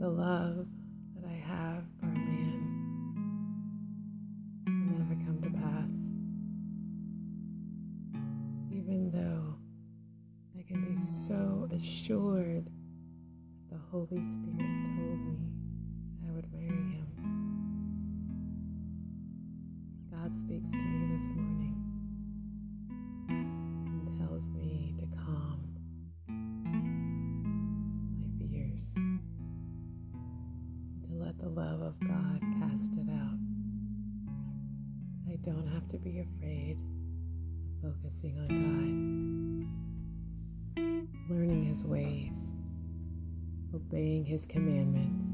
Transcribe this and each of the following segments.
the love that I have for a man will never come to pass. Even though I can be so assured that the Holy Spirit told me I would marry him. God speaks to me this morning. Love of God cast it out. I don't have to be afraid of focusing on God, learning His ways, obeying His commandments,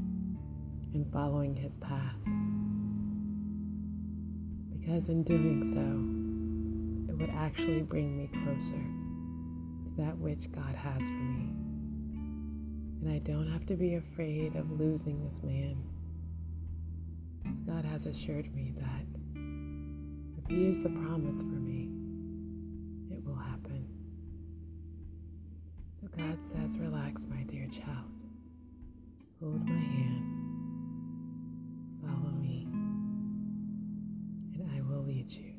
and following His path. Because in doing so, it would actually bring me closer to that which God has for me. And I don't have to be afraid of losing this man. Because God has assured me that if He is the promise for me, it will happen. So God says, Relax, my dear child. Hold my hand. Follow me. And I will lead you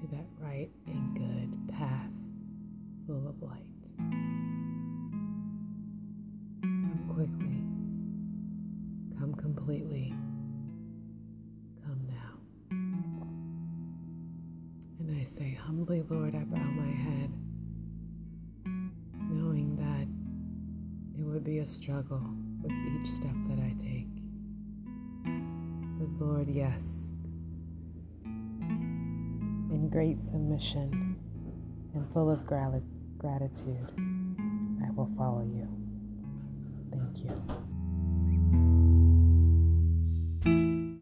to that right and good path full of light. Come quickly. Completely. Come now. And I say, humbly, Lord, I bow my head, knowing that it would be a struggle with each step that I take. But Lord, yes, in great submission and full of gra- gratitude, I will follow you. Thank you.